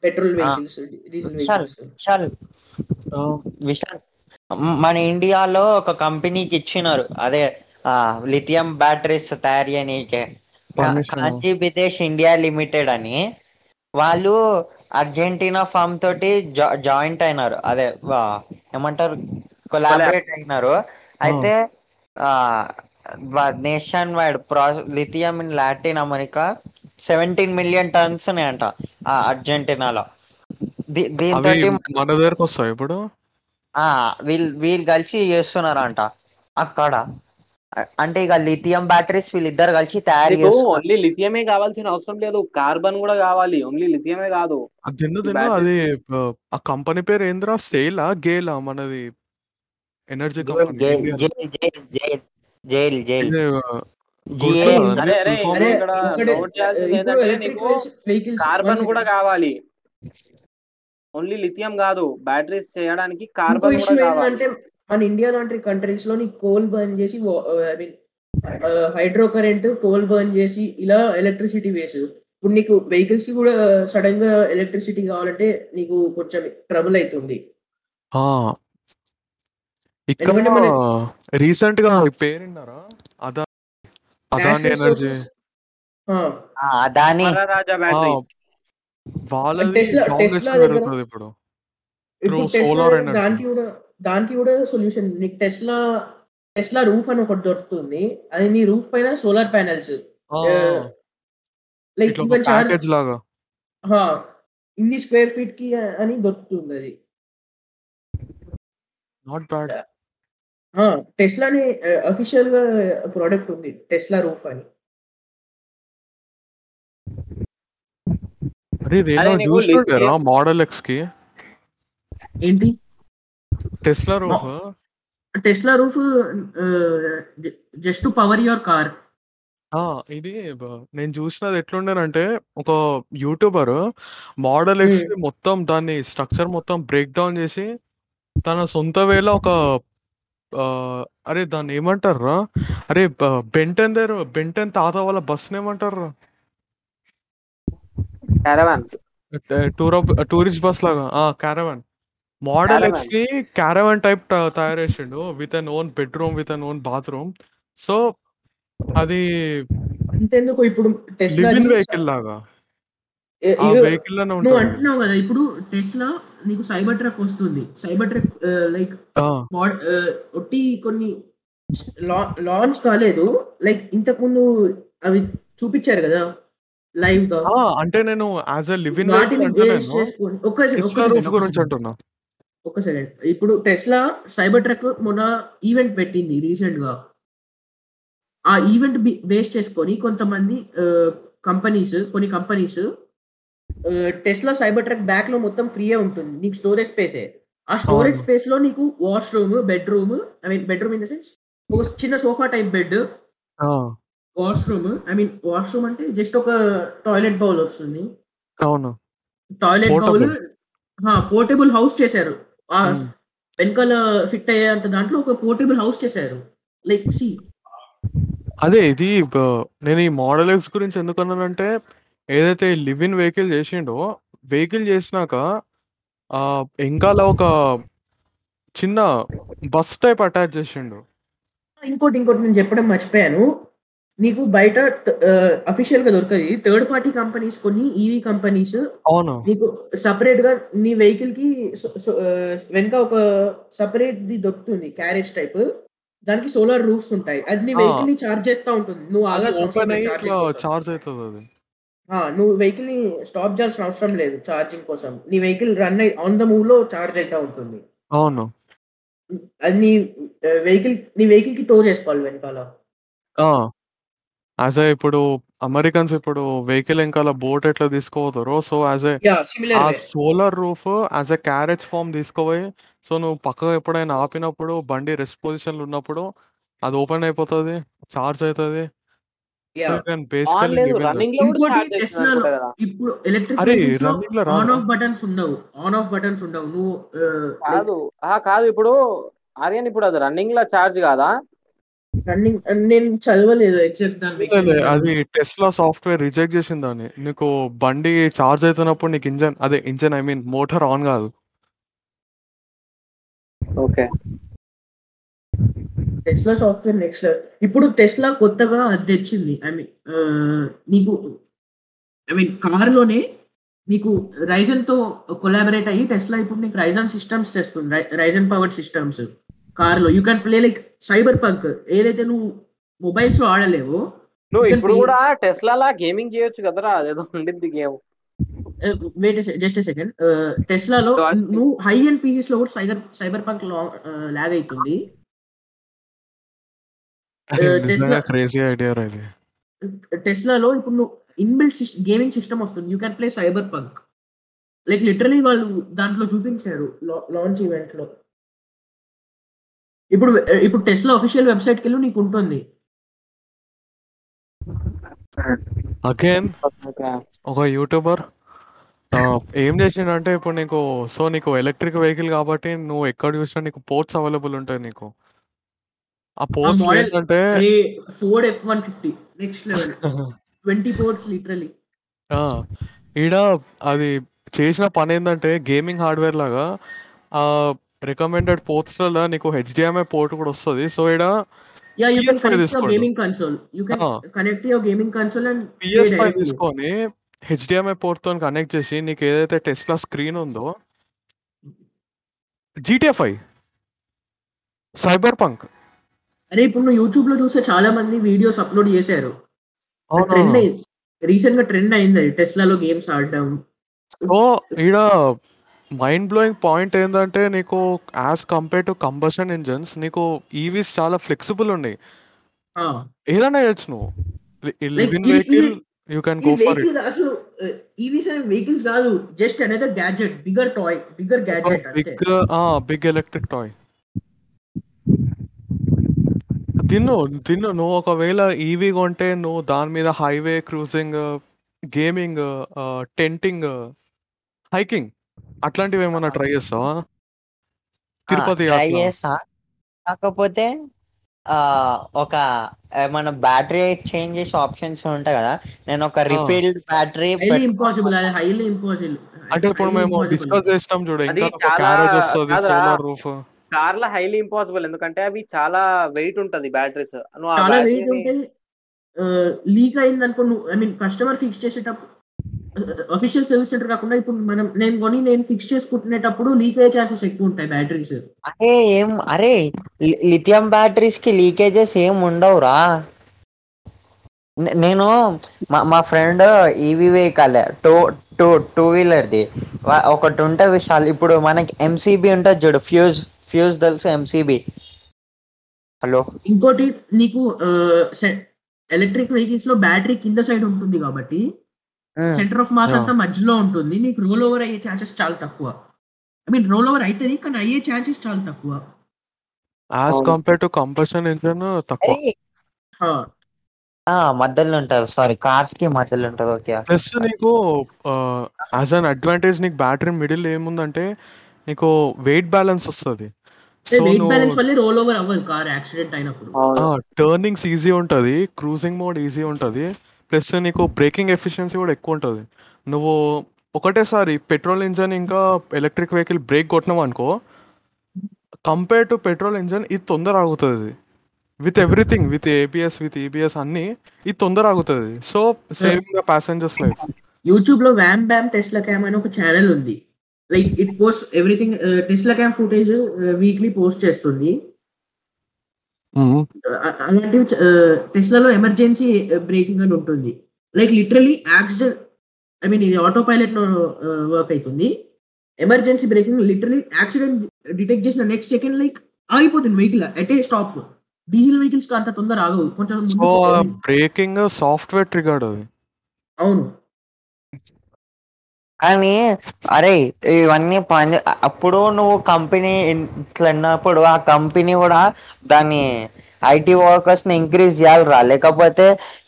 Petrol vehicles diesel
Vishal
vehicles.
Vishal మన ఇండియాలో ఒక కంపెనీకి ఇచ్చినారు అదే లిథియం బ్యాటరీస్ తయారు చేయనీకే.
Permission.
Khanij Bidesh India limited అని. వాళ్ళు అర్జెంటీనా ఫామ్ తోటి జా- జాయింట్ అయినారు. అదే వా- ఏమంటారు? కొలాబరేట్ అయినారు. అయితే నేషన్ వైడ్ ప్రా lithium in Latin America seventeen million tons ఉన్నాయంట ఆ అర్జెంటీనాలో. దీ-
అవి
దీంతోటి
మన దగ్గరకు వస్తాయి ఇప్పుడు?
ఆ వీళ్ళు వీళ్ళు కలిసి చేస్తున్నారంట అక్కడ. అంటే ఇక లిథియం బ్యాటరీస్ వీళ్ళిద్దరు కలిసి తయారు
నీకు
చేస్తున్నారు
ఓన్లీ లిథియమే కావాల్సిన అవసరం లేదు. కార్బన్ కూడా కావాలి. ఓన్లీ లిథియమే కాదు.
అది తిన్ను తిన్ను.
Batteries-
అది ఆ, కంపెనీ పేరు ఏంద్రా? సేలా గేలా మనది ఎనర్జీ
జైల్
కంపెనీ
జైల్
కార్బన్ కూడా కావాలి. ఓన్లీ లిథియం కాదు. బ్యాటరీస్ చేయడానికి కార్బన్ కూడా కావాలి.
మన ఇండియా లాంటి కంట్రీస్లో నీకు కోల్ బర్న్ చేసి I mean hydro current coal burn చేసి ఇలా ఎలక్ట్రిసిటీ వేసు. ఇప్పుడు నీకు వెహికల్స్కి కూడా సడన్గా ఎలక్ట్రిసిటీ కావాలంటే నీకు కొంచెం ట్రబుల్ అవుతుంది
ఆ. ఇక్కడ రీసెంట్గా ఈ పేరు విన్నారా? అదా అదాని ఎనర్జీ.
అదాని.
వాళ్ళది ఇప్పుడు. solar energy.
దానికి కూడా దానికి కూడా సొల్యూషన్ నీకు టెస్లా టెస్లా రూఫ్ అని ఒకటి దొరుకుతుంది. అది నీ రూఫ్ పైన సోలార్ ప్యానెల్స్
ఆ,
లైక్
ఇట్లా ఒక ప్యాకేజ్ లాగా.
ఇన్ని స్క్వేర్ ఫీట్కి అని దొరుకుతుంది అది.
నాట్ బ్యాడ్
టెస్లాని అఫీషియల్గా ప్రోడక్ట్ ఉంది. టెస్లా రూఫ్ అని.
అరే ఇది
అరే
ఏదో
నీకు
చూస్తుంటారా
లిస్ట్
మోడల్ ఎక్స్కి?
ఏంటి?
Tesla roof
Tesla roof just to power your car
ఆ ఇది నేను చూసినది ఎట్లుండేనంటే ఒక యూట్యూబర్ మోడల్ ఎక్స్ని మొత్తం దాన్ని స్ట్రక్చర్ మొత్తం బ్రేక్ డౌన్ చేసి తన సొంత వేలో ఒక అరే దాన్ని ఏమంటారా అరే బెంటెన్ దగ్గర బెంటెన్ తాత వాళ్ళ బస్ ఏమంటారు
క్యారవాన్
టూర్ టూరిస్ట్ బస్ లాగా ఆ క్యారవాన్ మోడల్ ఎక్స్ని క్యారవాన్ టైప్ తయారు చేసిండు. With an own bedroom with an own bathroom so అది
అంతెందుకు ఇప్పుడు
వెహికల్ లాగా? ఆ వెహికల్లోనే
నువ్వు అంటున్నావు కదా ఇప్పుడు టెస్లా నీకు సైబర్ ట్రక్ వస్తుంది సైబర్ ట్రక్ లైక్ ఒట్టి కొన్ని లాంచ్ కాలేదు. లైక్ ఇంతకు ముందు అవి చూపించారు కదా లైవ్గా.
ఆ, అంటే నేను యాజ్ ఎ లివింగ్
వాటిని బేస్
నేను.
చేసుకొని ఒక్క
గురించి అంటున్నా?
ఒక్క సెకండ్ ఇప్పుడు టెస్లా సైబర్ ట్రక్ మొన్న ఈవెంట్ పెట్టింది రీసెంట్గా. ఆ ఈవెంట్ బేస్ చేసుకొని కొంతమంది కంపెనీస్ కొన్ని కంపెనీస్ టెస్లా సైబర్ ట్రక్ బ్యాక్లో మొత్తం ఫ్రీయే ఉంటుంది. నీకు స్టోరేజ్ స్పేసే ఆ స్టోరేజ్. స్పేస్లో నీకు washroom bedroom I mean bedroom in the sense ఒక చిన్న sofa type bed washroom I mean washroom అంటే జస్ట్ ఒక టాయిలెట్ బౌల్ వస్తుంది.
అవును.
Toilet bowl. పోర్టబుల్ హౌస్ చేశారు. ఆ
ఉమ్.
వెనకాల ఫిట్ అయ్యేంత దాంట్లో ఒక పోర్టబుల్ హౌస్ చేశారు. లైక్ సి
అదే ఇది నేను ఈ మోడల్ ఎక్స్ గురించి ఎందుకు అన్నానంటే ఏదైతే లివిన్ వెహికల్ చేసిండో వెహికల్ చేసినాక ఆ వెనకాల ఒక చిన్న బస్ టైప్ అటాచ్ చేసిండు.
ఇంకోటి ఇంకోటి నేను చెప్పడం మర్చిపోయాను. నీకు బయట అఫీషియల్గా దొరకది. థర్డ్ పార్టీ కంపెనీస్ కొన్ని ఈవీ కంపెనీస్
అవును.
నీకు సపరేట్గా నీ వెహికల్కి వెనక ఒక సపరేట్ ది దొరుకుతుంది క్యారేజ్ టైప్ దానికి సోలార్ రూఫ్స్ ఉంటాయి. అది నీ. వెహికల్ని చార్జ్ చేస్తా ఉంటుంది. నువ్వు కోసం.
చార్జ్ అవుతుంది అది.
నువ్వు వెహికల్ని స్టాప్ చేయాల్సిన అవసరం లేదు ఛార్జింగ్ కోసం. నీ వెహికల్ రన్ ఆన్ ద మూవ్లో చార్జ్ అవుతా ఉంటుంది.
అవును.
అది నీ వెహికల్ నీ వెహికల్కి టో చేసుకోవాలి వెనకాల.
యాజ్ ఏ ఇప్పుడు అమెరికన్స్ ఇప్పుడు వెహికల్ వెనకాల బోట్ ఎట్లా తీసుకోపోతారో so as a
yeah
uh solar roof as a carriage form తీసుకోపోయి so నువ్వు పక్కకు ఎప్పుడైనా ఆపినప్పుడు బండి రెస్ట్ పొజిషన్లో ఉన్నప్పుడు అది ఓపెన్ అయిపోతుంది చార్జ్ అవుతుంది
యా
ఆన్
బేసికలీ
లేదు రన్నింగ్లో కూడా
ఇంకోటి
charge చేస్తుంది
టెస్లా
అనుకుంటా కదా.
ఇప్పుడు ఎలక్ట్రిక్
అరే,
వెహికల్స్లో
running లో
ఆన్
రాదా?
ఆఫ్ బటన్స్ ఉండవు ఆన్ ఆఫ్ బటన్స్ ఉండవు. నువ్వు
కాదు ఆ కాదు ఇప్పుడు ఆర్యన్ ఇప్పుడు అది రన్నింగ్లో చార్జ్ కాదా?
రన్నింగ్ నేను చదవలేదు ఎగ్జాక్ట్ దాని mechanism.
అది టెస్లా సాఫ్ట్వేర్ రిజెక్ట్ చేసింది దాన్ని. నీకు బండి చార్జ్ అవుతున్నప్పుడు నీకు ఇంజన్ అదే engine I mean motor on కాదు.
ఓకే.
టెస్లా సాఫ్ట్వేర్ నెక్స్ట్ ఇప్పుడు టెస్లా కొత్తగా అది తెచ్చింది. ఐ మీన్ నీకు ఐ మీన్ కార్లోనే నీకు రైజన్తో కొలాబరేట్ అయ్యి టెస్లా ఇప్పుడు నీకు రైజన్ సిస్టమ్స్ తెస్తుంది. రైజన్ పవర్డ్ సిస్టమ్స్ కార్లో you can play like Cyberpunk ఏదైతే నువ్వు మొబైల్స్లో ఆడలేవో
నువ్వు
You can
ఇప్పుడు
play-
కూడా టెస్లా లా గేమింగ్ చేయొచ్చు కదరా? అదేదో ఉండింది గేమ్
వెయిట్ జస్ట్ సెకండ్ టెస్లాలో. నువ్వు హై అండ్ పీసీస్లో కూడా సైబర్ సైబర్ పంక్ లాగ్ అవుతుంది
క్రేజీ ఐడియా ఇది.
టెస్లాలో ఇప్పుడు నువ్వు ఇన్బిల్ట్ గేమింగ్ సిస్టమ్ వస్తుంది. You can play Cyberpunk like literally వాళ్ళు దాంట్లో చూపించారు లాంచ్ ఈవెంట్లో. ఇప్పుడు ఇప్పుడు టెస్లా అఫీషియల్ వెబ్సైట్కి వెళ్ళి నీకు ఉంటుంది.
అగైన్ ఒక యూట్యూబర్ ఏం చేసిండంటే ఇప్పుడు నీకు సో నీకు ఎలక్ట్రిక్ వెహికల్ కాబట్టి నువ్వు ఎక్కడ చూసినా నీకు పోర్ట్స్ అవైలబుల్ ఉంటాయి నీకు. ఆ పోర్ట్స్ ఏంటంటే
Ford F one fifty next level twenty ports literally
ఆ, ఈడ అది చేసిన పని ఏంటంటే గేమింగ్ హార్డ్వేర్ లాగా ఆ రికమెండెడ్ పోర్ట్స్లలో నీకు హెచ్డిఎంఐ పోర్ట్ కూడా వస్తుంది. సో ఈడ
yeah you can
PS5
connect your
తీసుకోండి.
Gaming console you can. Connect your gaming console and
PS five తీసుకొని హెచ్డిఎంఐ పోర్ట్తో కనెక్ట్ చేసి నీకు ఏదైతే టెస్లా స్క్రీన్ ఉందో జీటీఏ ఫైవ్ సైబర్ పంక్
అరే ఇప్పుడు నువ్వు యూట్యూబ్లో చూస్తే చాలా మంది వీడియోస్ అప్లోడ్ చేశారు.
రీసెంట్గా
ట్రెండ్ అయింది టెస్లాలో గేమ్స్ ఆడడం.
సో ఈడ మైండ్ బ్లోయింగ్ పాయింట్ ఏంటంటే నీకు as compare to combustion engines నీకు ఈవీస్ చాలా ఫ్లెక్సిబుల్ ఉన్నాయి.
ఆ,
ఏదైనా చేయొచ్చు నువ్వు.
ఇది-
వెహికల్ యూ క్యాన్
ఈ
గో ఫర్ ఇట్
అసలు ఈవీస్ అనే వెహికల్స్ కాదు జస్ట్ అనేది gadget bigger toy bigger gadget
big big electric toy తిన్ను తిన్ను నువ్వు ఒకవేళ ఈవీ కొంటే నువ్వు దాని మీద highway cruising gaming tenting hiking అట్లాంటివి ఏమైనా ట్రై చేస్తావా? తిరుపతి
ట్రై చేస్తా. కాకపోతే ఆ ఒక మన బ్యాటరీ చేంజ్ చేసే ఆప్షన్స్ ఉంటాయి కదా? నేను ఒక. రిఫిల్డ్ బ్యాటరీ
ఇంపాసిబుల్ అది హైలీ ఇంపాసిబుల్
అంటే ఇప్పుడు మేము డిస్కస్ చేసినాం చూడు ఇంకా క్యారేజ్ వస్తుంది. సోలార్ రూఫ్
కార్ల హైలీ ఇంపాసిబుల్ ఎందుకంటే అవి చాలా వెయిట్ ఉంటది బ్యాటరీస్ నువ్వు ఆ
చాలా వెయిట్
battery ని-
ఉంటే లీక్ అయింది అనుకో నువ్వు ఐ మీన్ కస్టమర్ ఫిక్స్ చేసేటప్పుడు అఫీషియల్ సర్వీస్ సెంటర్ కాకుండా ఇప్పుడు మనం నేను కొని నేను ఫిక్స్ చేసుకుంటునేటప్పుడు లీక్ అయ్యే ఛాన్సెస్ ఎక్కువ ఉంటాయి బ్యాటరీస్
అరే ఏం అరే లిథియం బ్యాటరీస్కి లీకేజెస్ ఏం ఉండవురా? నేను మా మా friend EV vehicle two two two వీలర్ది ఒకటి ఉంటుంది విశాల్ ఇప్పుడు మనకి ఎంసీబీ ఉంటుంది చూడు ఫ్యూజ్ ఫ్యూజ్ తెలుసు ఎంసీబీ హలో?
ఇంకోటి నీకు ఎలక్ట్రిక్ వెహికల్స్లో బ్యాటరీ కింద సైడ్ ఉంటుంది కాబట్టి సెంటర్ ఆఫ్ మాస్. అంతా మధ్యలో ఉంటుంది. నీకు రోల్ ఓవర్ అయ్యే ఛాన్సెస్ చాలా తక్కువ. ఐ మీన్ రోల్ ఓవర్ అవుతుంది కానీ అయ్యే ఛాన్సెస్ చాలా తక్కువ.
As. Compare to combustion engine తక్కువ.
హా.
ఆ మధ్యలో ఉంటారు సారీ కార్స్కి మధ్యలో ఉంటుంది. ఓకే.
ప్లస్ నీకు యాజ్ అన్ అడ్వాంటేజ్ నీకు బ్యాటరీ మిడిల్ ఏముందంటే నీకు వెయిట్ బ్యాలెన్స్ వస్తుంది. సో
వెయిట్ బ్యాలెన్స్ వల్లే రోల్ ఓవర్ అవ్వదు కార్ యాక్సిడెంట్ అయినప్పుడు.
అవును.
టర్నింగ్స్ ఈజీ ఉంటుంది. క్రూజింగ్ మోడ్ ఈజీ ఉంటుంది. ప్లస్ నీకు బ్రేకింగ్ ఎఫిషియన్సీ కూడా ఎక్కువ ఉంటుంది. నువ్వు ఒకటేసారి పెట్రోల్ ఇంజన్ ఇంకా ఎలక్ట్రిక్ వెహికల్ బ్రేక్ కొట్టినావు అనుకో కంపేర్ టు పెట్రోల్ ఇంజన్ ఇది తొందర ఆగుతుంది. With everything with ABS with EBS అన్ని ఇది తొందర ఆగుతుంది. So saving the passengers life
యూట్యూబ్లో వ్యామ్ బ్యామ్ టెస్లా క్యామ్ అని ఒక ఛానల్ ఉంది. Like it post everything Tesla cam footage weekly post చేస్తుంది. అలాంటివి టెస్లాలో ఎమర్జెన్సీ బ్రేకింగ్ అని ఉంటుంది. Like literally accident I mean ఇది ఆటో పైలట్లో వర్క్ అవుతుంది emergency braking literally accident detect చేసిన నెక్స్ట్ సెకండ్ లైక్ ఆగిపోతుంది vehicle at a stop diesel vehicles అంత తొందర ఆగవు. కొంచెం
బ్రేకింగ్ సాఫ్ట్వేర్ ట్రిగర్డ్
అవును.
కానీ అరే ఇవన్నీ పని అప్పుడు నువ్వు కంపెనీ ఇట్లా అన్నప్పుడు ఆ కంపెనీ కూడా దాని ఐటీ వర్కర్స్ని ఇంక్రీజ్ చేయాలిరా. లేకపోతే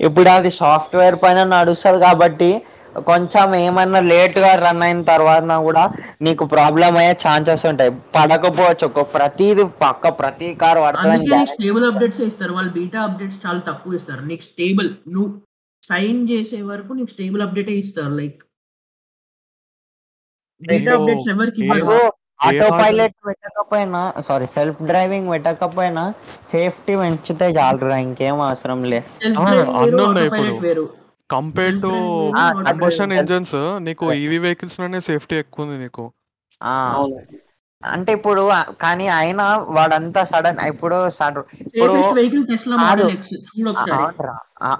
ఇప్పుడు అది సాఫ్ట్వేర్ పైన నడుస్తుంది కాబట్టి కొంచెం ఏమన్నా లేట్గా రన్ అయిన తర్వాత కూడా నీకు ప్రాబ్లం అయ్యే ఛాన్సెస్ ఉంటాయి. పడకపోవచ్చు. ఒక ప్రతిది పక్క ప్రతి కార్ పడుతుంది
స్టేబుల్ అప్డేట్స్ ఇస్తారు. వాళ్ళు బీటా అప్డేట్స్ చాలా తక్కువ ఇస్తారు. నీకు స్టేబుల్ నువ్వు సైన్ చేసే వరకు నీకు స్టేబుల్ అప్డేట్ ఇస్తారు. లైక్
ఆటో పైలట్ పెట్టకపోయినా సారీ సెల్ఫ్ డ్రైవింగ్ పెట్టకపోయినా సేఫ్టీ పెంచితే చాలురా ఇంకేం అవసరం లే
సెల్ఫ్
ఆ,
డ్రైవింగ్ వేరు
అన్నీ
ఆటో
ఉన్నాయి
పైలట్
ఇప్పుడు.
వేరు
కంపేర్ టు కంబషన్. ఇంజన్స్ నీకు ఈవీ వెహికల్స్లోనే సేఫ్టీ ఎక్కువ ఉంది నీకు
ఆ,
అవును.
అంటే ఇప్పుడు కానీ అయినా వాడంతా సడన్ ఇప్పుడు సడన్ ఇప్పుడు
టెస్లా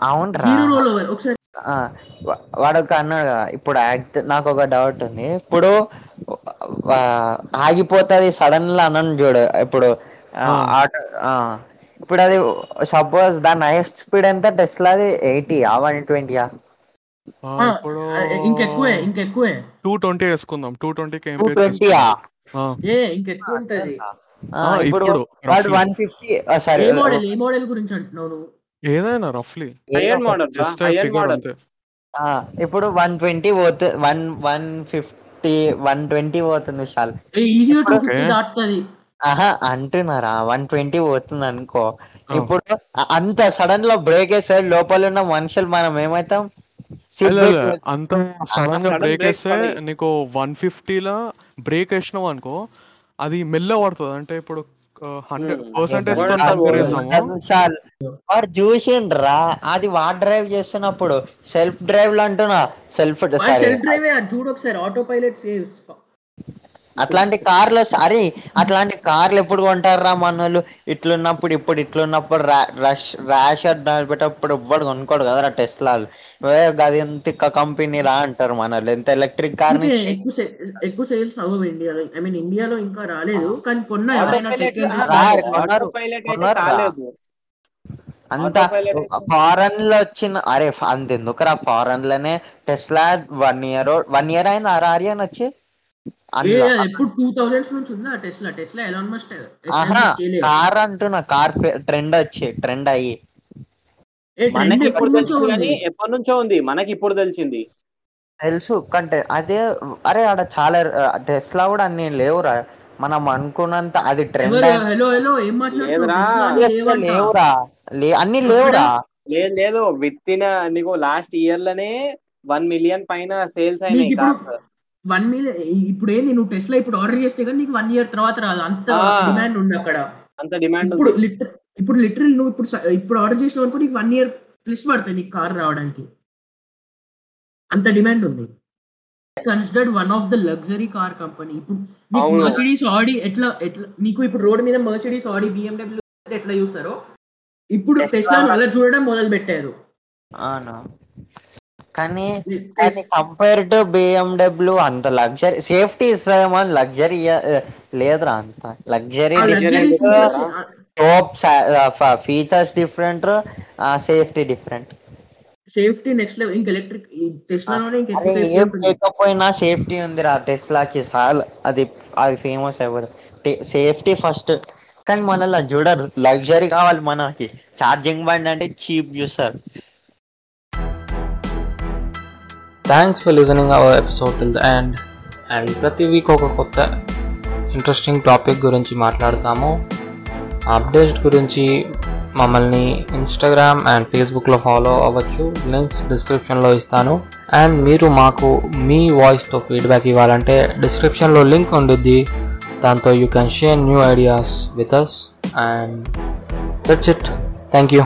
అవునరా. వాడు ఒక అన్నాడు కదా ఇప్పుడు యాక్ట్ నాకు ఒక డౌట్ ఉంది. ఇప్పుడు ఆగిపోతుంది సడన్గా అన్నాను చూడు ఇప్పుడు ఇప్పుడు అది సపోజ్ దాని హైయెస్ట్ స్పీడ్ ఎంత? వన్ ట్వంటీయా?
ఆ,
ఆ,
ఇప్పుడు
ఇంకెక్కువే ఇంకెక్కువే.
టూ ట్వంటీ వేసుకుందాం. టూ ట్వంటీ
ఉంటది.
ఇప్పుడు వాడు. వన్ ఫిఫ్టీ సరే
ఏ మోడల్ ఏ మోడల్ గురించి అంటున్నావు నువ్వు?
ఏదైనా రఫ్లీ
మోడల్
జస్ట్ ఫిగర్ అంతే.
ఇప్పుడు వన్ ట్వంటీ పోతుంది one one fifty one twenty పోతుంది
ఈజీగా టూ. ఫిఫ్టీ దాటుతుంది.
ఆహా అంటున్నారా? వన్ ట్వంటీ పోతుంది అనుకో. ఇప్పుడు అంత సడన్లో బ్రేక్ వేస్తే లోపల ఉన్న మనుషులు మనం ఏమైతాం
అంత
సడన్గా
బ్రేక్
break
వేస్తే. నీకు వన్ ఫిఫ్టీలో బ్రేక్ వేసినావు అనుకో అది మెల్ల పడుతుంది. అంటే ఇప్పుడు హండ్రెడ్
Hmm.
పర్సెంటేజ్
నిమిషాలు. వాడు చూసిండ్రా అది వాడు డ్రైవ్ చేస్తున్నప్పుడు సెల్ఫ్ డ్రైవ్లో అంటున్నా సెల్ఫ్
డ్రైవే చూడు ఒకసారి ఆటో పైలట్ సేవ్స్
అట్లాంటి కార్లు అరే అట్లాంటి కార్లు ఎప్పుడు కొంటారా మనోళ్ళు? ఇట్లున్నప్పుడు ఇప్పుడు ఇట్లున్నప్పుడు రష్ ర్యాష్ నడిపేటప్పుడు ఎవ్వడు కొనుక్కోడు కదరా టెస్లాలు. అది ఎంత కంపెనీ రా అంటారు మనోళ్ళు. ఎంత ఎలక్ట్రిక్ కార్
ఎక్కువ సేల్స్ అవ్వవు ఇండియాలో. ఐ మీన్ ఇండియాలో ఇంకా రాలేదు. కానీ కొన్న ఎవరైనా
అంత ఫారెన్లో వచ్చిన అరే ఫ- అంత ఎందుకురా ఫారెన్లోనే Tesla one year one year అయింది? ఆర్ ఆర్యన్ వచ్చి?
ఎప్పుడు టూ థౌజండ్స్ నుంచి ఉందా టెస్లా? టెస్లా ఎలాన్ మస్ట్
ఆహా కార్ అంటున్నా కార్ ట్రెండ్ వచ్చి ట్రెండ్ అయ్యి.
మనకి
ఎప్పటి
ఇప్పుడు
నుంచో
తెలిసింది
ఉంది?
కానీ ఎప్పటి నుంచో ఉంది? మనకి ఇప్పుడు తెలిసింది.
తెలుసు కంటే అదే అరే ఆడ చాలా టెస్లా కూడా అన్ని లేవురా. మనం అనుకున్నంత అది ట్రెండ్
హలో ఏం
లేవురా. అన్ని లేవురా.
లేదు లేదు. విత్ ఇన్ నీకు లాస్ట్ ఇయర్లోనే వన్ మిలియన్ పైన సేల్స్ అయినాయి
వన్ మిలియన్ ఇప్పుడు ఏంది నువ్వు టెస్లా ఇప్పుడు ఆర్డర్ చేస్తే కానీ నీకు వన్ ఇయర్ తర్వాత రాదు. అంత. డిమాండ్ ఉంది అక్కడ.
అంత డిమాండ్
ఇప్పుడు లిటర్ ఇప్పుడు లిటరల్ నువ్వు ఇప్పుడు ఇప్పుడు ఆర్డర్ చేసినావు అనుకో నీకు వన్ ఇయర్ ప్లస్ పడుతుంది నీకు కార్ రావడానికి. అంత డిమాండ్ ఉంది. Considered one of the luxury car company. ఇప్పుడు నీకు. మర్సిడీస్ ఆడి ఎట్లా ఎట్లా నీకు ఇప్పుడు రోడ్ మీద మర్సిడీస్ ఆడి బిఎండబ్ల్యూ ఎట్లా చూస్తారో? ఇప్పుడు. టెస్లా అలా చూడడం మొదలు పెట్టారు
అవును? కానీ కానీ కంపేర్ టు బిఎండబ్ల్యూ అంత లగ్జరీ సేఫ్టీ ఇస్తామో లగ్జరీ లేదురా అంత. Luxury top features different safety different
safety next level ఇంకా ఎలక్ట్రిక్ టెస్లాలోనే ఇంకా
ఏం లేకపోయినా సేఫ్టీ ఉంది రా టెస్లాకి చాలా అది అది ఫేమస్ అవ్వదు సేఫ్టీ ఫస్ట్ కానీ మన చూడరు. లగ్జరీ కావాలి మనకి. ఛార్జింగ్ బండి అంటే చీప్ చూస్తారు.
Thanks for listening our episode till the end and ప్రతి వీక్ ఒక కొత్త ఇంట్రెస్టింగ్ టాపిక్ గురించి మాట్లాడతాము. అప్డేట్ గురించి మమ్మల్ని ఇన్స్టాగ్రామ్ అండ్ ఫేస్బుక్లో ఫాలో అవ్వచ్చు. లింక్స్ డిస్క్రిప్షన్లో ఇస్తాను. అండ్ మీరు మాకు మీ వాయిస్తో ఫీడ్బ్యాక్ ఇవ్వాలంటే డిస్క్రిప్షన్లో లింక్ ఉండుద్ది. దాంతో you can share new ideas with us and that's it thank you